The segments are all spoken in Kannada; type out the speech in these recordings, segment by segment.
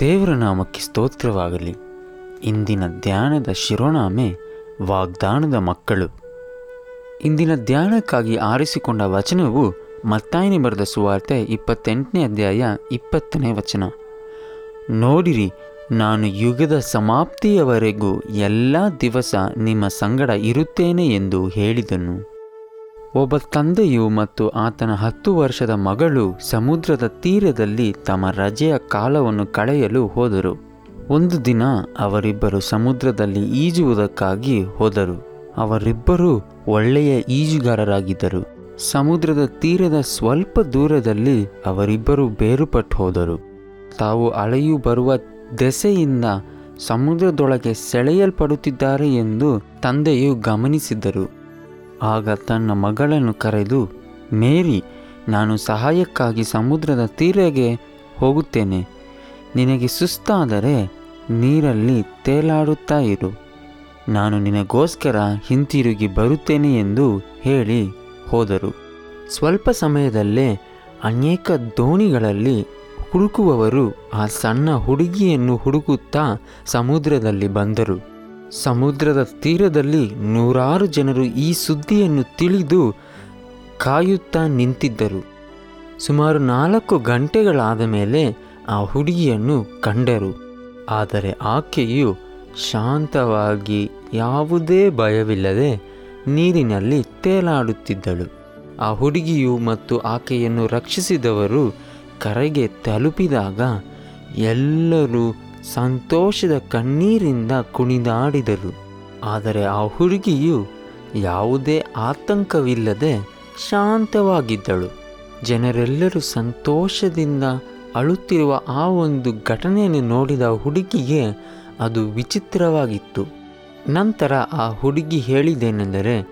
ದೇವರ ನಾಮಕ್ಕೆ ಸ್ತೋತ್ರವಾಗಲಿ. ಇಂದಿನ ಧ್ಯಾನದ ಶಿರೋನಾಮೆ ವಾಗ್ದಾನದ ಮಕ್ಕಳು. ಇಂದಿನ ಧ್ಯಾನಕ್ಕಾಗಿ ಆರಿಸಿಕೊಂಡ ವಚನವು ಮತ್ತಾಯಿನಿ ಬರೆದ ಸುವಾರ್ತೆ ಇಪ್ಪತ್ತೆಂಟನೇ ಅಧ್ಯಾಯ ಇಪ್ಪತ್ತನೇ ವಚನ. ನೋಡಿರಿ ನಾನು ಯುಗದ ಸಮಾಪ್ತಿಯವರೆಗೂ ಎಲ್ಲ ದಿವಸ ನಿಮ್ಮ ಸಂಗಡ ಇರುತ್ತೇನೆ ಎಂದು ಹೇಳಿದನು. ಒಬ್ಬ ತಂದೆಯು ಮತ್ತು ಆತನ ಹತ್ತು ವರ್ಷದ ಮಗಳು ಸಮುದ್ರದ ತೀರದಲ್ಲಿ ತಮ್ಮ ರಜೆಯ ಕಾಲವನ್ನು ಕಳೆಯಲು ಹೋದರು. ಒಂದು ದಿನ ಅವರಿಬ್ಬರು ಸಮುದ್ರದಲ್ಲಿ ಈಜುವುದಕ್ಕಾಗಿ ಹೋದರು. ಅವರಿಬ್ಬರೂ ಒಳ್ಳೆಯ ಈಜುಗಾರರಾಗಿದ್ದರು. ಸಮುದ್ರದ ತೀರದ ಸ್ವಲ್ಪ ದೂರದಲ್ಲಿ ಅವರಿಬ್ಬರು ಬೇರುಪಟ್ಟು ಹೋದರು. ತಾವು ಅಲೆಯು ಬರುವ ದೆಸೆಯಿಂದ ಸಮುದ್ರದೊಳಗೆ ಸೆಳೆಯಲ್ಪಡುತ್ತಿದ್ದಾರೆ ಎಂದು ತಂದೆಯು ಗಮನಿಸಿದರು. ಆಗ ತನ್ನ ಮಗಳನ್ನು ಕರೆದು, ಮೇರಿ, ನಾನು ಸಹಾಯಕ್ಕಾಗಿ ಸಮುದ್ರದ ತೀರೆಗೆ ಹೋಗುತ್ತೇನೆ. ನಿನಗೆ ಸುಸ್ತಾದರೆ ನೀರಲ್ಲಿ ತೇಲಾಡುತ್ತಾ ಇರು. ನಾನು ನಿನಗೋಸ್ಕರ ಹಿಂತಿರುಗಿ ಬರುತ್ತೇನೆ ಎಂದು ಹೇಳಿ ಹೋದರು. ಸ್ವಲ್ಪ ಸಮಯದಲ್ಲೇ ಅನೇಕ ದೋಣಿಗಳಲ್ಲಿ ಹುಡುಕುವವರು ಆ ಸಣ್ಣ ಹುಡುಗಿಯನ್ನು ಹುಡುಕುತ್ತಾ ಸಮುದ್ರದಲ್ಲಿ ಬಂದರು. ಸಮುದ್ರದ ತೀರದಲ್ಲಿ ನೂರಾರು ಜನರು ಈ ಸುದ್ದಿಯನ್ನು ತಿಳಿದು ಕಾಯುತ್ತಾ ನಿಂತಿದ್ದರು. ಸುಮಾರು ನಾಲ್ಕು ಗಂಟೆಗಳಾದ ಮೇಲೆ ಆ ಹುಡುಗಿಯನ್ನು ಕಂಡರು. ಆದರೆ ಆಕೆಯು ಶಾಂತವಾಗಿ ಯಾವುದೇ ಭಯವಿಲ್ಲದೆ ನೀರಿನಲ್ಲಿ ತೇಲಾಡುತ್ತಿದ್ದಳು. ಆ ಹುಡುಗಿಯು ಮತ್ತು ಆಕೆಯನ್ನು ರಕ್ಷಿಸಿದವರು ಕರೆಗೆ ತಲುಪಿದಾಗ ಎಲ್ಲರೂ ಸಂತೋಷದ ಕಣ್ಣೀರಿಂದ ಕುಣಿದಾಡಿದರು. ಆದರೆ ಆ ಹುಡುಗಿಯು ಯಾವುದೇ ಆತಂಕವಿಲ್ಲದೆ ಶಾಂತವಾಗಿದ್ದಳು. ಜನರೆಲ್ಲರೂ ಸಂತೋಷದಿಂದ ಅಳುತ್ತಿರುವ ಆ ಒಂದು ಘಟನೆಯನ್ನು ನೋಡಿದ ಹುಡುಗಿಗೆ ಅದು ವಿಚಿತ್ರವಾಗಿತ್ತು. ನಂತರ ಆ ಹುಡುಗಿ ಹೇಳಿದ್ದೇನೆಂದರೆ,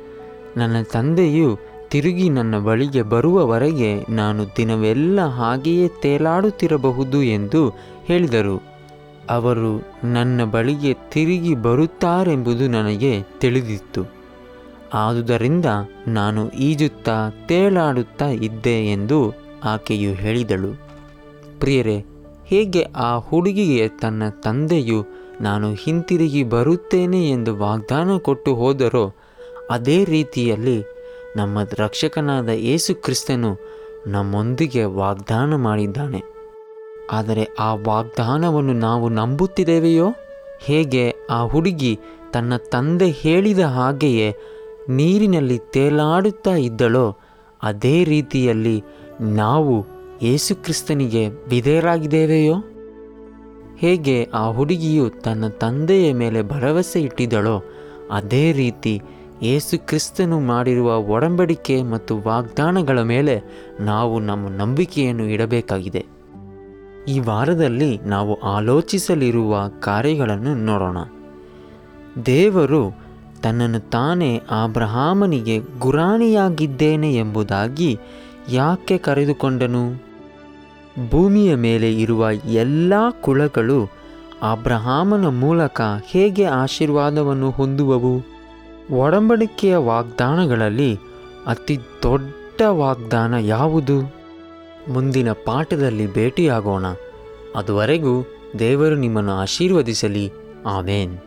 ನನ್ನ ತಂದೆಯು ತಿರುಗಿ ನನ್ನ ಬಳಿಗೆ ಬರುವವರೆಗೆ ನಾನು ದಿನವೆಲ್ಲ ಹಾಗೆಯೇ ತೇಲಾಡುತ್ತಿರಬಹುದು ಎಂದು ಹೇಳಿದರು. ಅವರು ನನ್ನ ಬಳಿಗೆ ತಿರುಗಿ ಬರುತ್ತಾರೆಂಬುದು ನನಗೆ ತಿಳಿದಿತ್ತು. ಆದುದರಿಂದ ನಾನು ಈಜುತ್ತಾ ತೇಲಾಡುತ್ತಾ ಇದ್ದೆ ಎಂದು ಆಕೆಯು ಹೇಳಿದಳು. ಪ್ರಿಯರೇ, ಹೇಗೆ ಆ ಹುಡುಗಿಗೆ ತನ್ನ ತಂದೆಯು ನಾನು ಹಿಂತಿರುಗಿ ಬರುತ್ತೇನೆ ಎಂದು ವಾಗ್ದಾನ ಕೊಟ್ಟು ಹೋದರೋ, ಅದೇ ರೀತಿಯಲ್ಲಿ ನಮ್ಮ ರಕ್ಷಕನಾದ ಯೇಸು ಕ್ರಿಸ್ತನು ನಮ್ಮೊಂದಿಗೆ ವಾಗ್ದಾನ ಮಾಡಿದ್ದಾನೆ. ಆದರೆ ಆ ವಾಗ್ದಾನವನ್ನು ನಾವು ನಂಬುತ್ತಿದ್ದೇವೆಯೋ? ಹೇಗೆ? ಆ ಹುಡುಗಿ ತನ್ನ ತಂದೆ ಹೇಳಿದ ಹಾಗೆಯೇ ನೀರಿನಲ್ಲಿ ತೇಲಾಡುತ್ತಾ ಇದ್ದಳೋ, ಅದೇ ರೀತಿಯಲ್ಲಿ ನಾವು ಯೇಸುಕ್ರಿಸ್ತನಿಗೆ ವಿಧೇಯರಾಗಿದ್ದೇವೆಯೋ? ಹೇಗೆ ಆ ಹುಡುಗಿಯು ತನ್ನ ತಂದೆಯ ಮೇಲೆ ಭರವಸೆ ಇಟ್ಟಿದ್ದಳೋ, ಅದೇ ರೀತಿ ಯೇಸು ಕ್ರಿಸ್ತನು ಮಾಡಿರುವ ಒಡಂಬಡಿಕೆ ಮತ್ತು ವಾಗ್ದಾನಗಳ ಮೇಲೆ ನಾವು ನಮ್ಮ ನಂಬಿಕೆಯನ್ನು ಇಡಬೇಕಾಗಿದೆ. ಈ ವಾರದಲ್ಲಿ ನಾವು ಆಲೋಚಿಸಲಿರುವ ಕಾರ್ಯಗಳನ್ನು ನೋಡೋಣ. ದೇವರು ತನ್ನನ್ನು ತಾನೇ ಆಬ್ರಹಾಮನಿಗೆ ಗುರಾಣಿಯಾಗಿದ್ದೇನೆ ಎಂಬುದಾಗಿ ಯಾಕೆ ಕರೆದುಕೊಂಡನು? ಭೂಮಿಯ ಮೇಲೆ ಇರುವ ಎಲ್ಲ ಕುಳಗಳು ಅಬ್ರಹಾಮನ ಮೂಲಕ ಹೇಗೆ ಆಶೀರ್ವಾದವನ್ನು ಹೊಂದುವವು? ಒಡಂಬಡಿಕೆಯ ವಾಗ್ದಾನಗಳಲ್ಲಿ ಅತಿ ದೊಡ್ಡ ವಾಗ್ದಾನ ಯಾವುದು? ಮುಂದಿನ ಪಾಠದಲ್ಲಿ ಭೇಟಿಯಾಗೋಣ. ಅದುವರೆಗೂ ದೇವರು ನಿಮ್ಮನ್ನು ಆಶೀರ್ವದಿಸಲಿ. ಆಮೇನ್.